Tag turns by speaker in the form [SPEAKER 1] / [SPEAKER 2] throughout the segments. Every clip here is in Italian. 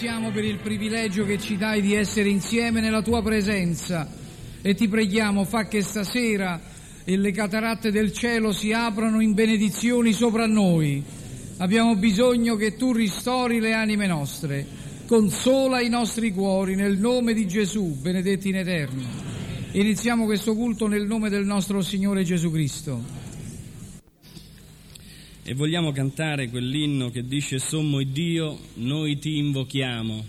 [SPEAKER 1] Ringraziamo per il privilegio che ci dai di essere insieme nella tua presenza e ti preghiamo fa che stasera le cataratte del cielo si aprano in benedizioni sopra noi. Abbiamo bisogno che tu ristori le anime nostre, consola i nostri cuori nel nome di Gesù, benedetti in eterno. Iniziamo questo culto nel nome del nostro Signore Gesù Cristo.
[SPEAKER 2] E vogliamo cantare quell'inno che dice Sommo Dio, noi ti invochiamo,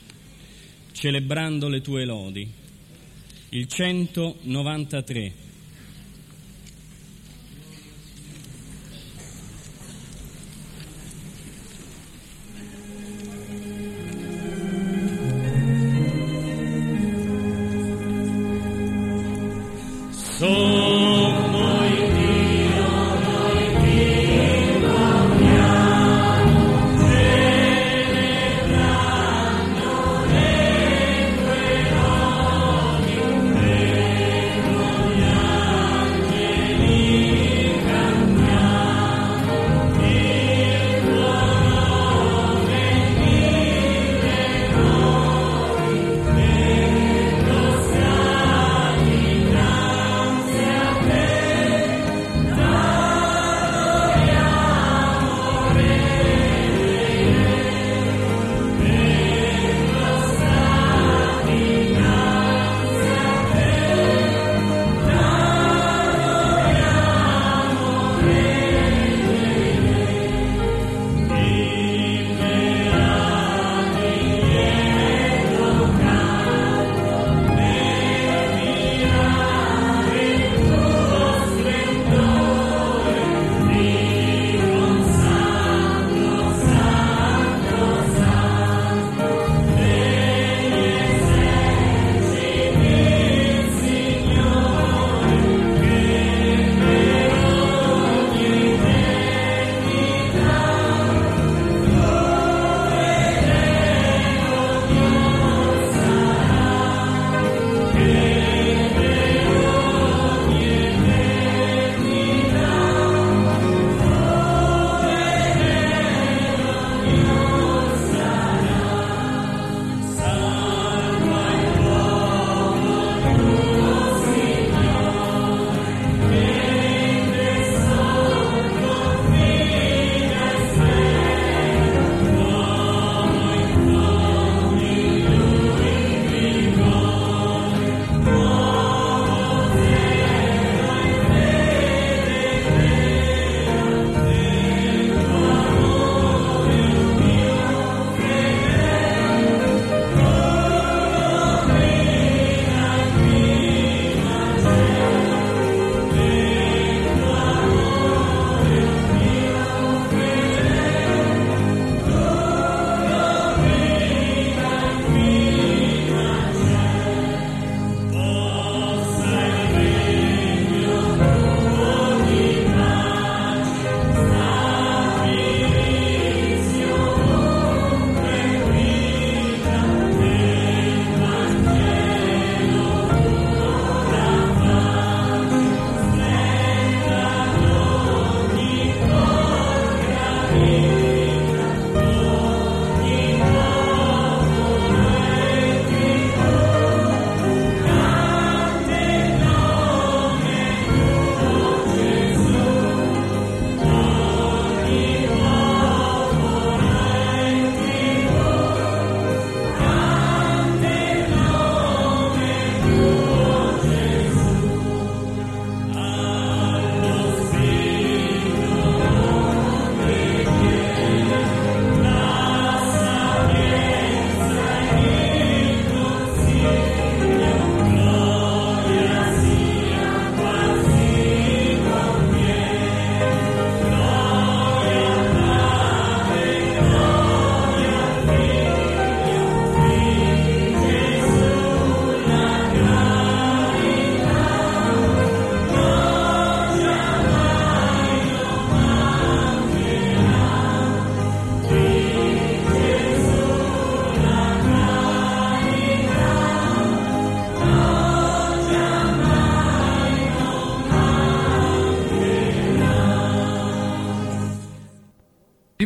[SPEAKER 2] celebrando le tue lodi. Il 193.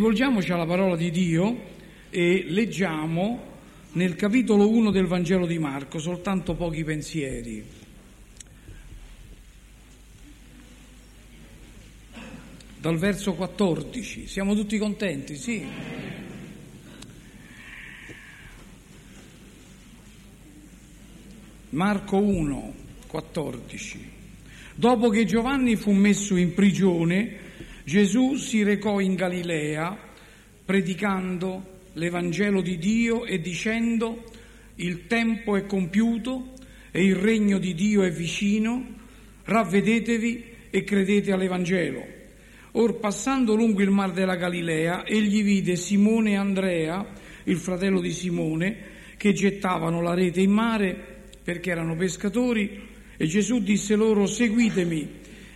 [SPEAKER 1] Rivolgiamoci alla parola di Dio e leggiamo nel capitolo 1 del Vangelo di Marco soltanto pochi pensieri. Dal verso 14, siamo tutti contenti, sì? Marco 1, 14. Dopo che Giovanni fu messo in prigione, Gesù si recò in Galilea predicando l'Evangelo di Dio e dicendo il tempo è compiuto e il regno di Dio è vicino, ravvedetevi e credete all'Evangelo. Or passando lungo il mar della Galilea, egli vide Simone e Andrea, il fratello di Simone, che gettavano la rete in mare perché erano pescatori, e Gesù disse loro seguitemi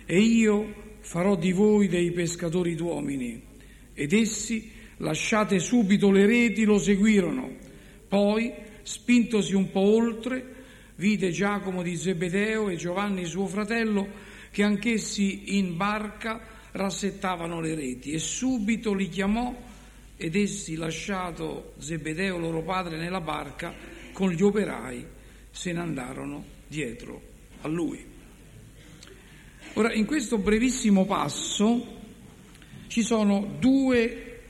[SPEAKER 1] e io farò di voi dei pescatori d'uomini. Ed essi, lasciate subito le reti, lo seguirono. Poi, spintosi un po' oltre, vide Giacomo di Zebedeo e Giovanni suo fratello che anch'essi in barca rassettavano le reti e subito li chiamò ed essi, lasciato Zebedeo loro padre nella barca, con gli operai se ne andarono dietro a lui. Ora, in questo brevissimo passo ci sono due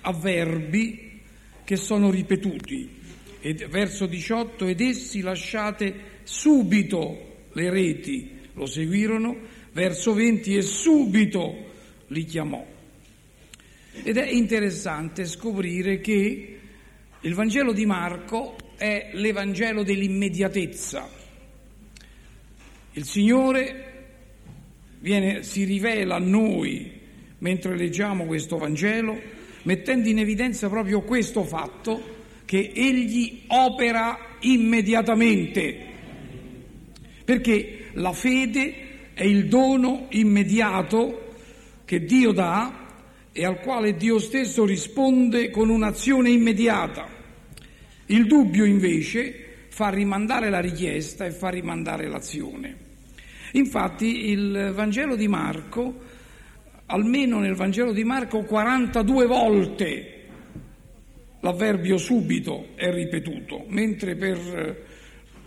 [SPEAKER 1] avverbi che sono ripetuti. Ed, verso 18, ed essi lasciate subito le reti, lo seguirono, verso 20 e subito li chiamò. Ed è interessante scoprire che il Vangelo di Marco è l'Evangelo dell'immediatezza. Il Signore viene, si rivela a noi mentre leggiamo questo Vangelo, mettendo in evidenza proprio questo fatto che Egli opera immediatamente, perché la fede è il dono immediato che Dio dà e al quale Dio stesso risponde con un'azione immediata. Il dubbio invece fa rimandare la richiesta e fa rimandare l'azione. Infatti il Vangelo di Marco, almeno nel Vangelo di Marco 42 volte l'avverbio subito è ripetuto, mentre per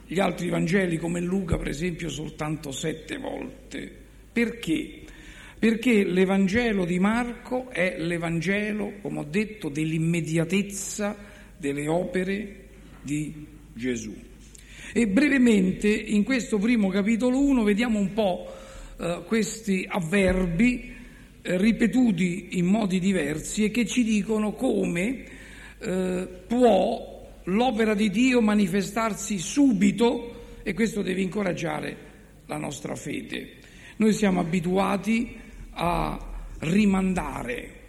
[SPEAKER 1] gli altri Vangeli come Luca per esempio soltanto sette volte. Perché? perché l'Evangelo di Marco è l'Evangelo, come ho detto, dell'immediatezza delle opere di Gesù. E brevemente in questo primo capitolo 1 vediamo un po' eh, questi avverbi eh, ripetuti in modi diversi e che ci dicono come eh, può l'opera di Dio manifestarsi subito e questo deve incoraggiare la nostra fede. Noi siamo abituati a rimandare.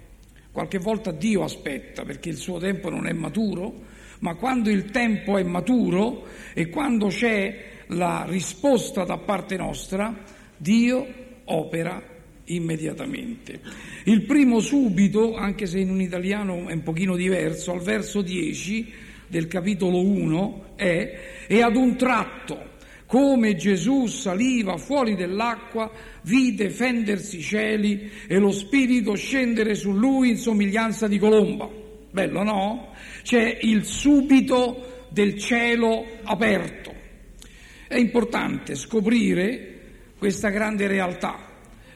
[SPEAKER 1] Qualche volta Dio aspetta perché il suo tempo non è maturo, ma quando il tempo è maturo e quando c'è la risposta da parte nostra, Dio opera immediatamente. Il primo subito, anche se in un italiano è un pochino diverso, al verso 10 del capitolo 1 è e ad un tratto come Gesù saliva fuori dell'acqua, vide fendersi i cieli e lo Spirito scendere su lui in somiglianza di colomba. Bello, no? C'è il subito del cielo aperto. È importante scoprire questa grande realtà,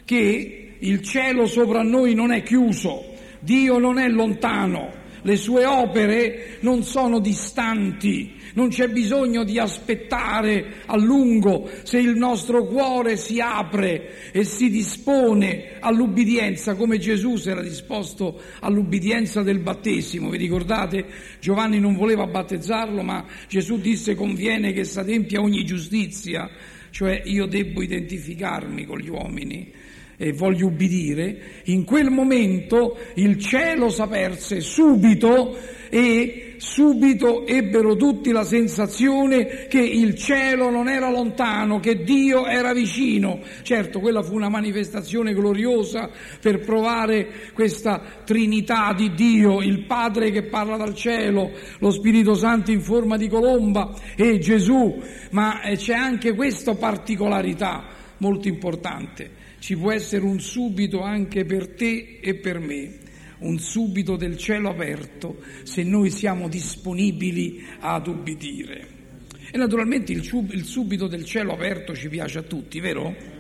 [SPEAKER 1] che il cielo sopra noi non è chiuso, Dio non è lontano, le sue opere non sono distanti, non c'è bisogno di aspettare a lungo se il nostro cuore si apre e si dispone all'ubbidienza come Gesù si era disposto all'ubbidienza del battesimo. Vi ricordate? Giovanni non voleva battezzarlo, ma Gesù disse conviene che s'adempia ogni giustizia, cioè io debbo identificarmi con gli uomini e voglio ubbidire, in quel momento il cielo s'aperse subito e subito ebbero tutti la sensazione che il cielo non era lontano, che Dio era vicino. Certo, quella fu una manifestazione gloriosa per provare questa Trinità di Dio, il Padre che parla dal cielo, lo Spirito Santo in forma di colomba e Gesù, ma eh, c'è anche questa particolarità molto importante. Ci può essere un subito anche per te e per me un subito del cielo aperto se noi siamo disponibili ad ubbidire. E naturalmente il, subito del cielo aperto ci piace a tutti, vero?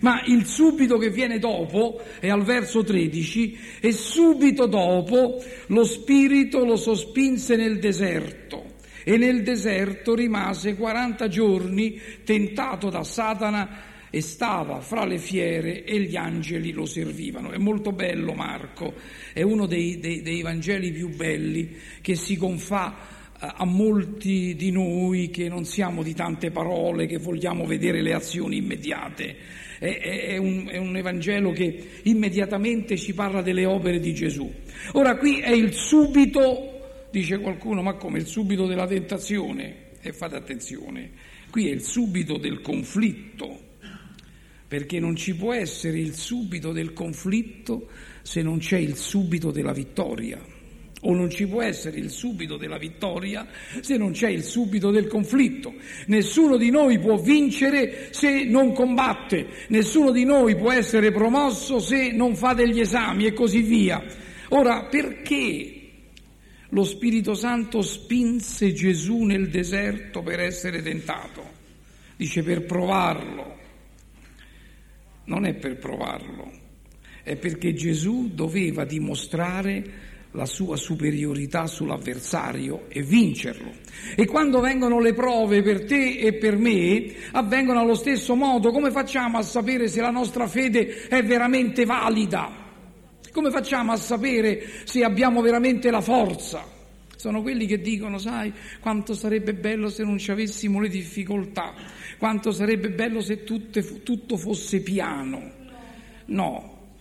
[SPEAKER 1] Ma il subito che viene dopo, è al verso 13, e subito dopo lo Spirito lo sospinse nel deserto e nel deserto rimase 40 giorni tentato da Satana e stava fra le fiere e gli angeli lo servivano. È molto bello Marco, è uno dei, dei, dei Vangeli più belli che si confà eh, a molti di noi che non siamo di tante parole, che vogliamo vedere le azioni immediate. È, è, un, è, un, Evangelo che immediatamente ci parla delle opere di Gesù. Ora qui è il subito, dice qualcuno, ma come il subito della tentazione? E fate attenzione, qui è il subito del conflitto perché non ci può essere il subito del conflitto se non c'è il subito della vittoria, o non ci può essere il subito della vittoria se non c'è il subito del conflitto. Nessuno di noi può vincere se non combatte, nessuno di noi può essere promosso se non fa degli esami e così via. Ora, perché lo Spirito Santo spinse Gesù nel deserto per essere tentato? Dice per provarlo non è per provarlo, è perché Gesù doveva dimostrare la sua superiorità sull'avversario e vincerlo. E quando vengono le prove per te e per me, avvengono allo stesso modo. Come facciamo a sapere se la nostra fede è veramente valida? Come facciamo a sapere se abbiamo veramente la forza? Sono quelli che dicono, sai, quanto sarebbe bello se non ci avessimo le difficoltà, quanto sarebbe bello se tutte, tutto fosse piano. No,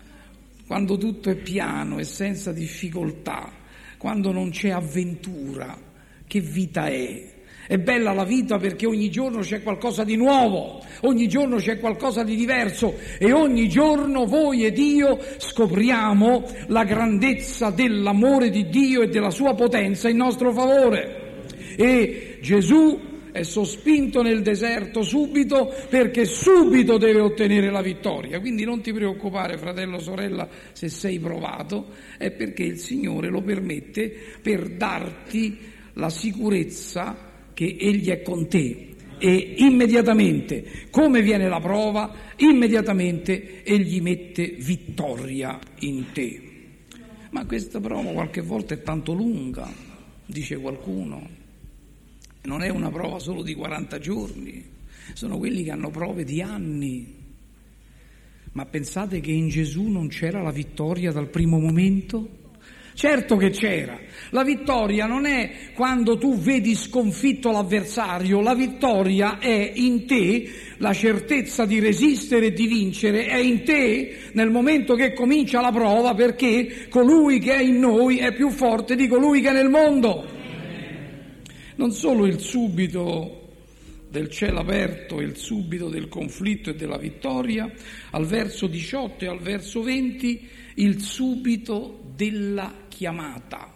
[SPEAKER 1] quando tutto è piano e senza difficoltà, quando non c'è avventura, che vita è? È bella la vita perché ogni giorno c'è qualcosa di nuovo, ogni giorno c'è qualcosa di diverso e ogni giorno voi ed io scopriamo la grandezza dell'amore di Dio e della sua potenza in nostro favore. E Gesù è sospinto nel deserto subito perché subito deve ottenere la vittoria. Quindi non ti preoccupare, fratello, sorella, se sei provato, è perché il Signore lo permette per darti la sicurezza che Egli è con te e immediatamente, come viene la prova, immediatamente Egli mette vittoria in te. Ma questa prova qualche volta è tanto lunga, dice qualcuno. Non è una prova solo di 40 giorni, sono quelli che hanno prove di anni. Ma pensate che in Gesù non c'era la vittoria dal primo momento? Certo che c'era. La vittoria non è quando tu vedi sconfitto l'avversario, la vittoria è in te, la certezza di resistere e di vincere è in te nel momento che comincia la prova perché colui che è in noi è più forte di colui che è nel mondo. Non solo il subito del cielo aperto, il subito del conflitto e della vittoria, al verso 18 e al verso 20 il subito della chiamata.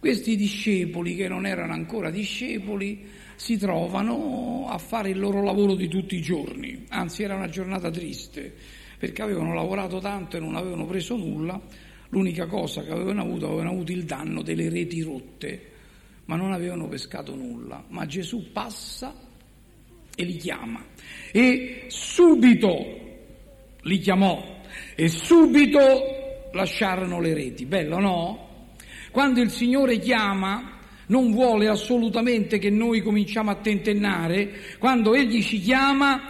[SPEAKER 1] Questi discepoli che non erano ancora discepoli si trovano a fare il loro lavoro di tutti i giorni, anzi era una giornata triste perché avevano lavorato tanto e non avevano preso nulla, l'unica cosa che avevano avuto, avevano avuto il danno delle reti rotte, ma non avevano pescato nulla. Ma Gesù passa e li chiama e subito li chiamò e subito lasciarono le reti. Bello, no? Quando il Signore chiama, non vuole assolutamente che noi cominciamo a tentennare, quando Egli ci chiama,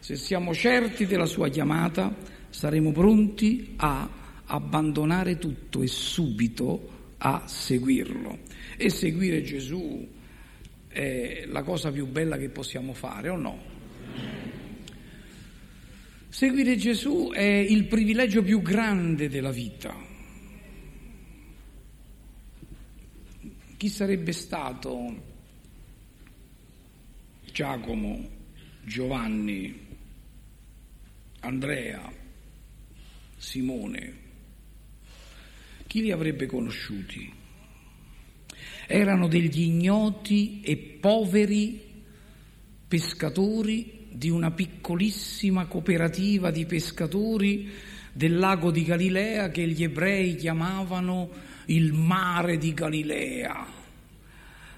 [SPEAKER 1] se siamo certi della sua chiamata, saremo pronti a abbandonare tutto e subito a seguirlo. E seguire Gesù è la cosa più bella che possiamo fare, o no? Seguire Gesù è il privilegio più grande della vita. Chi sarebbe stato Giacomo, Giovanni, Andrea, Simone? Chi li avrebbe conosciuti? Erano degli ignoti e poveri pescatori di una piccolissima cooperativa di pescatori del lago di Galilea che gli ebrei chiamavano il mare di Galilea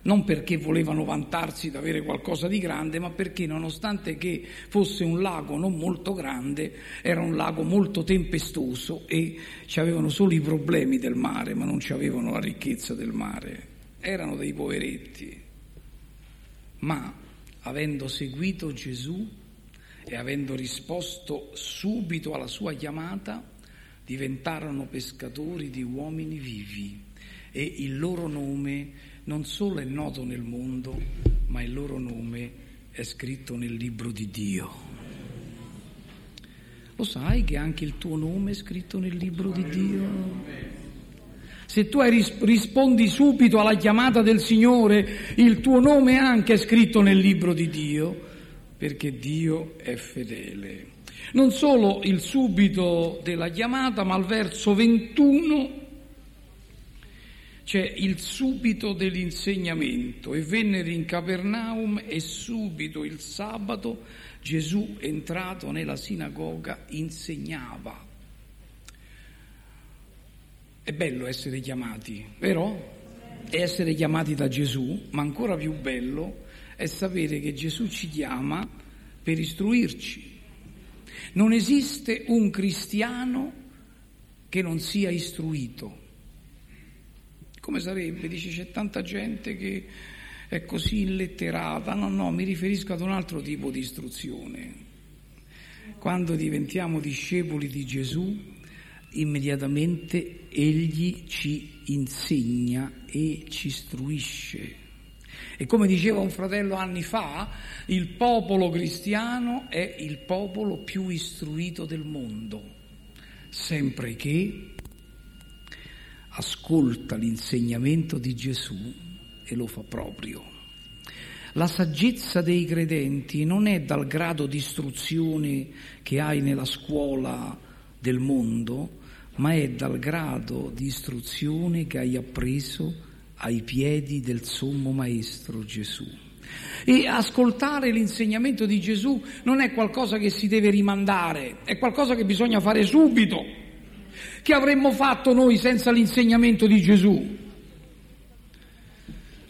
[SPEAKER 1] non perché volevano vantarsi di avere qualcosa di grande, ma perché nonostante che fosse un lago non molto grande, era un lago molto tempestoso e avevano solo i problemi del mare, ma non avevano la ricchezza del mare. Erano dei poveretti. Ma avendo seguito Gesù e avendo risposto subito alla sua chiamata, diventarono pescatori di uomini vivi e il loro nome non solo è noto nel mondo, ma il loro nome è scritto nel libro di Dio. Lo sai che anche il tuo nome è scritto nel libro di Dio? Se tu rispondi subito alla chiamata del Signore, il tuo nome anche è scritto nel libro di Dio, perché Dio è fedele. Non solo il subito della chiamata, ma al verso 21 c'è il subito dell'insegnamento e vennero in Capernaum e subito il sabato Gesù entrato nella sinagoga insegnava. È bello essere chiamati, vero? È essere chiamati da Gesù, ma ancora più bello è sapere che Gesù ci chiama per istruirci. Non esiste un cristiano che non sia istruito. Come sarebbe? Dice c'è tanta gente che è così illetterata. No, no, mi riferisco ad un altro tipo di istruzione. Quando diventiamo discepoli di Gesù, immediatamente Egli ci insegna e ci istruisce. E come diceva un fratello anni fa, il popolo cristiano è il popolo più istruito del mondo, sempre che ascolta l'insegnamento di Gesù e lo fa proprio. La saggezza dei credenti non è dal grado di istruzione che hai nella scuola del mondo, ma è dal grado di istruzione che hai appreso ai piedi del sommo maestro Gesù. E ascoltare l'insegnamento di Gesù non è qualcosa che si deve rimandare, è qualcosa che bisogna fare subito. Che avremmo fatto noi senza l'insegnamento di Gesù?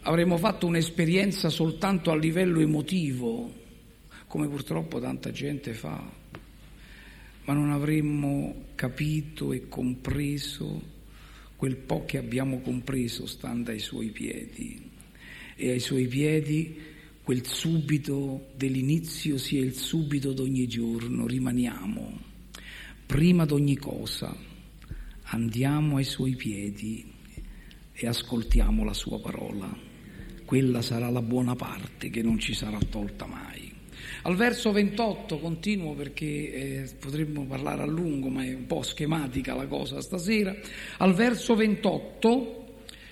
[SPEAKER 1] Avremmo fatto un'esperienza soltanto a livello emotivo, come purtroppo tanta gente fa, ma non avremmo capito e compreso quel po' che abbiamo compreso stando ai suoi piedi. E ai suoi piedi quel subito dell'inizio sia il subito d'ogni giorno, rimaniamo, prima d'ogni cosa andiamo ai suoi piedi e ascoltiamo la sua parola. Quella sarà la buona parte che non ci sarà tolta mai. Al verso 28 continuo perché eh, potremmo parlare a lungo, ma è un po' schematica la cosa stasera. Al verso 28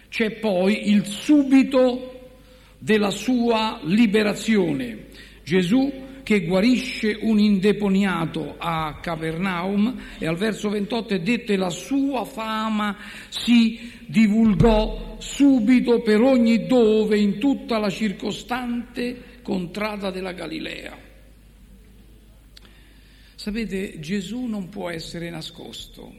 [SPEAKER 1] c'è poi il subito della sua liberazione. Gesù che guarisce un indeponiato a Capernaum e al verso 28 è detto e la sua fama si divulgò subito per ogni dove in tutta la circostante contrada della Galilea. Sapete, Gesù non può essere nascosto.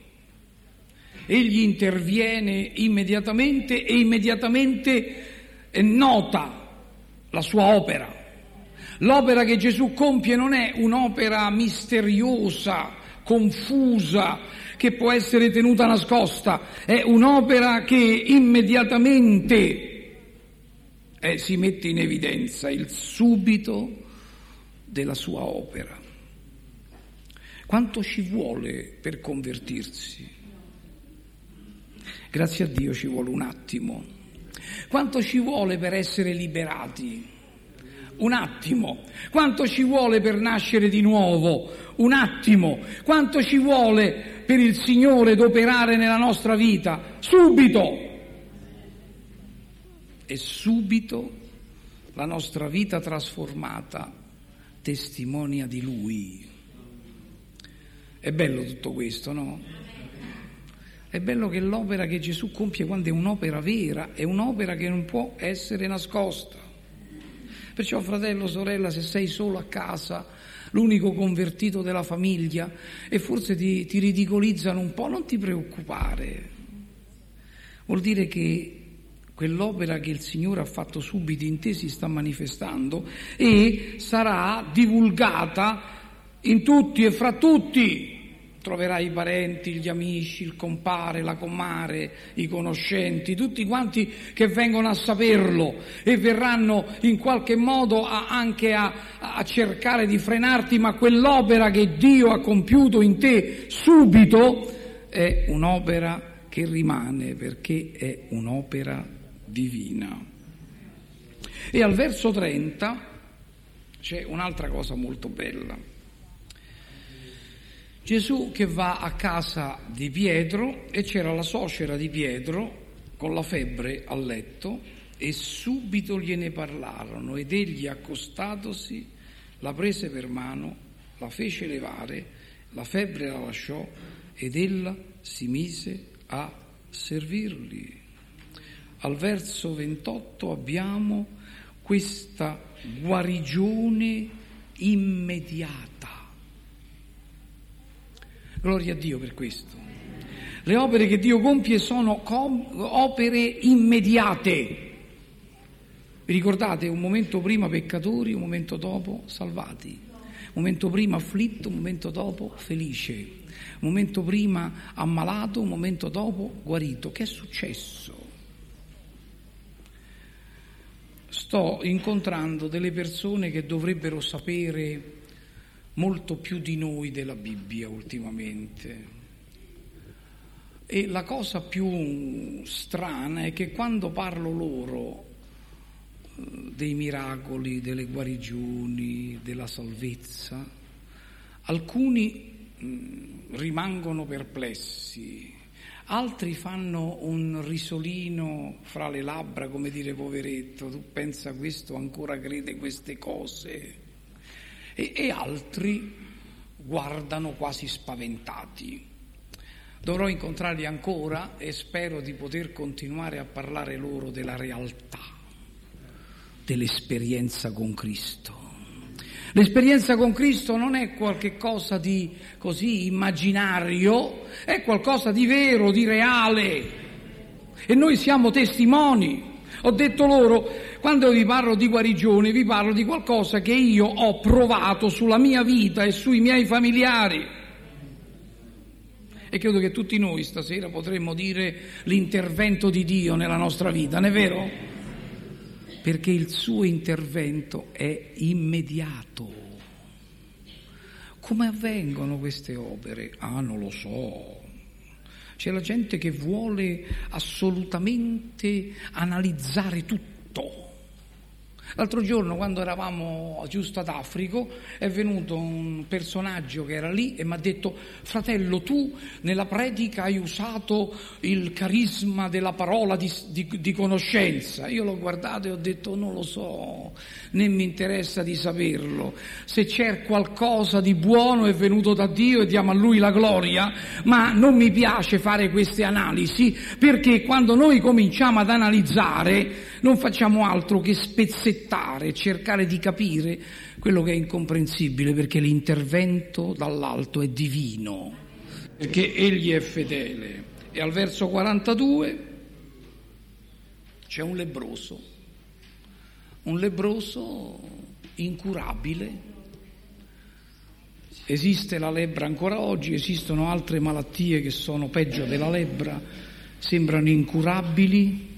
[SPEAKER 1] Egli interviene immediatamente e immediatamente nota la sua opera. L'opera che Gesù compie non è un'opera misteriosa, confusa, che può essere tenuta nascosta, è un'opera che immediatamente eh, si mette in evidenza il subito della sua opera. Quanto ci vuole per convertirsi? Grazie a Dio ci vuole un attimo. Quanto ci vuole per essere liberati? Un attimo. Quanto ci vuole per nascere di nuovo? Un attimo. Quanto ci vuole per il Signore ad operare nella nostra vita? Subito. E subito la nostra vita trasformata testimonia di Lui. È bello tutto questo, no? È bello che l'opera che Gesù compie quando è un'opera vera, è un'opera che non può essere nascosta. Perciò fratello, sorella, se sei solo a casa, l'unico convertito della famiglia e forse ti, ti ridicolizzano un po', non ti preoccupare. Vuol dire che quell'opera che il Signore ha fatto subito in te si sta manifestando e sarà divulgata in tutti e fra tutti. Troverai i parenti, gli amici, il compare, la comare, i conoscenti, tutti quanti che vengono a saperlo e verranno in qualche modo a, anche a, a cercare di frenarti, ma quell'opera che Dio ha compiuto in te subito è un'opera che rimane perché è un'opera divina. E al verso 30 c'è un'altra cosa molto bella. Gesù che va a casa di Pietro e c'era la suocera di Pietro con la febbre a letto e subito gliene parlarono ed egli accostatosi la prese per mano, la fece levare, la febbre la lasciò ed ella si mise a servirli. Al verso 28 abbiamo questa guarigione immediata. Gloria a Dio per questo. Le opere che Dio compie sono com- opere immediate. Vi ricordate un momento prima peccatori, un momento dopo salvati, un momento prima afflitto, un momento dopo felice, un momento prima ammalato, un momento dopo guarito. Che è successo? Sto incontrando delle persone che dovrebbero sapere molto più di noi della Bibbia ultimamente. E la cosa più strana è che quando parlo loro eh, dei miracoli, delle guarigioni, della salvezza, alcuni mm, rimangono perplessi, altri fanno un risolino fra le labbra come dire poveretto, tu pensa questo ancora crede queste cose e, e altri guardano quasi spaventati. Dovrò incontrarli ancora e spero di poter continuare a parlare loro della realtà, dell'esperienza con Cristo. L'esperienza con Cristo non è qualcosa di così immaginario, è qualcosa di vero, di reale. E noi siamo testimoni. Ho detto loro, quando vi parlo di guarigione, vi parlo di qualcosa che io ho provato sulla mia vita e sui miei familiari. E credo che tutti noi stasera potremmo dire l'intervento di Dio nella nostra vita, non è vero? Perché il suo intervento è immediato. Come avvengono queste opere? Ah, non lo so. C'è la gente che vuole assolutamente analizzare tutto. L'altro giorno, quando eravamo giusto ad Africo, è venuto un personaggio che era lì e mi ha detto: Fratello, tu nella predica hai usato il carisma della parola di, di, di conoscenza. Io l'ho guardato e ho detto: Non lo so, né mi interessa di saperlo. Se c'è qualcosa di buono è venuto da Dio e diamo a Lui la gloria, ma non mi piace fare queste analisi perché quando noi cominciamo ad analizzare non facciamo altro che spezzettare, cercare di capire quello che è incomprensibile perché l'intervento dall'alto è divino, perché egli è fedele. E al verso 42 c'è un lebroso, un lebroso incurabile. Esiste la lebbra ancora oggi, esistono altre malattie che sono peggio della lebbra, sembrano incurabili,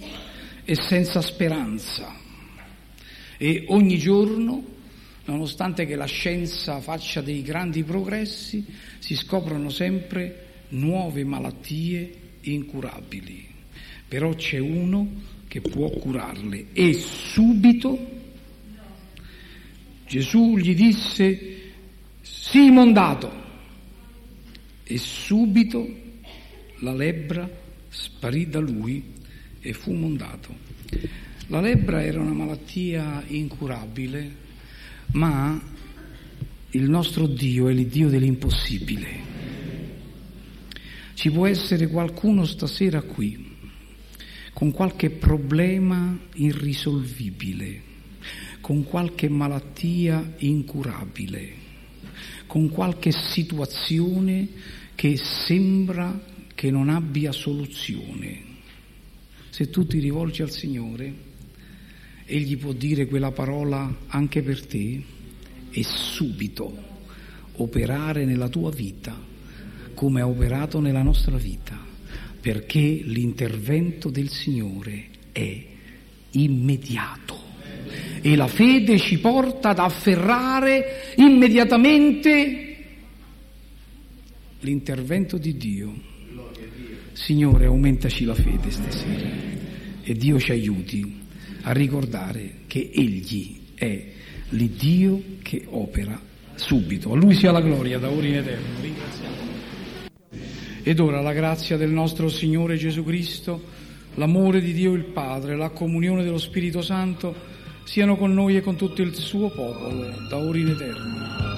[SPEAKER 1] e senza speranza. E ogni giorno, nonostante che la scienza faccia dei grandi progressi, si scoprono sempre nuove malattie incurabili. Però c'è uno che può curarle e subito Gesù gli disse sii mondato e subito la lebbra sparì da lui e fu mondato. La lebbra era una malattia incurabile, ma il nostro Dio è il Dio dell'impossibile. Ci può essere qualcuno stasera qui con qualche problema irrisolvibile, con qualche malattia incurabile. con qualche situazione che sembra che non abbia soluzione. Se tu ti rivolgi al Signore, Egli può dire quella parola anche per te e subito operare nella tua vita come ha operato nella nostra vita, perché l'intervento del Signore è immediato. E la fede ci porta ad afferrare immediatamente l'intervento di Dio. Signore, aumentaci la fede stasera e Dio ci aiuti a ricordare che Egli è l'Iddio che opera subito. A Lui sia la gloria da ora in eterno. Ringraziamo. Ed ora la grazia del nostro Signore Gesù Cristo, l'amore di Dio il Padre, la comunione dello Spirito Santo siano con noi e con tutto il suo popolo, da ora in eterno.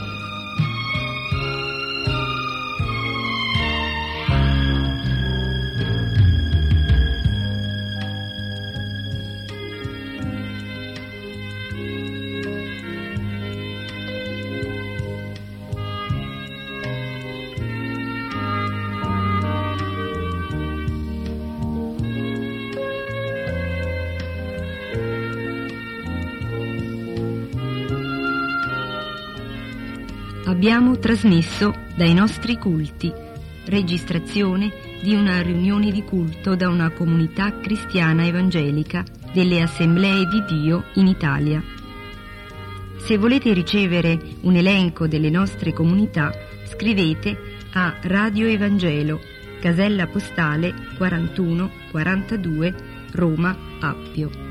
[SPEAKER 3] Abbiamo trasmesso dai nostri culti, registrazione di una riunione di culto da una comunità cristiana evangelica delle Assemblee di Dio in Italia. Se volete ricevere un elenco delle nostre comunità, scrivete a Radio Evangelo, casella postale 41 42 Roma Appio.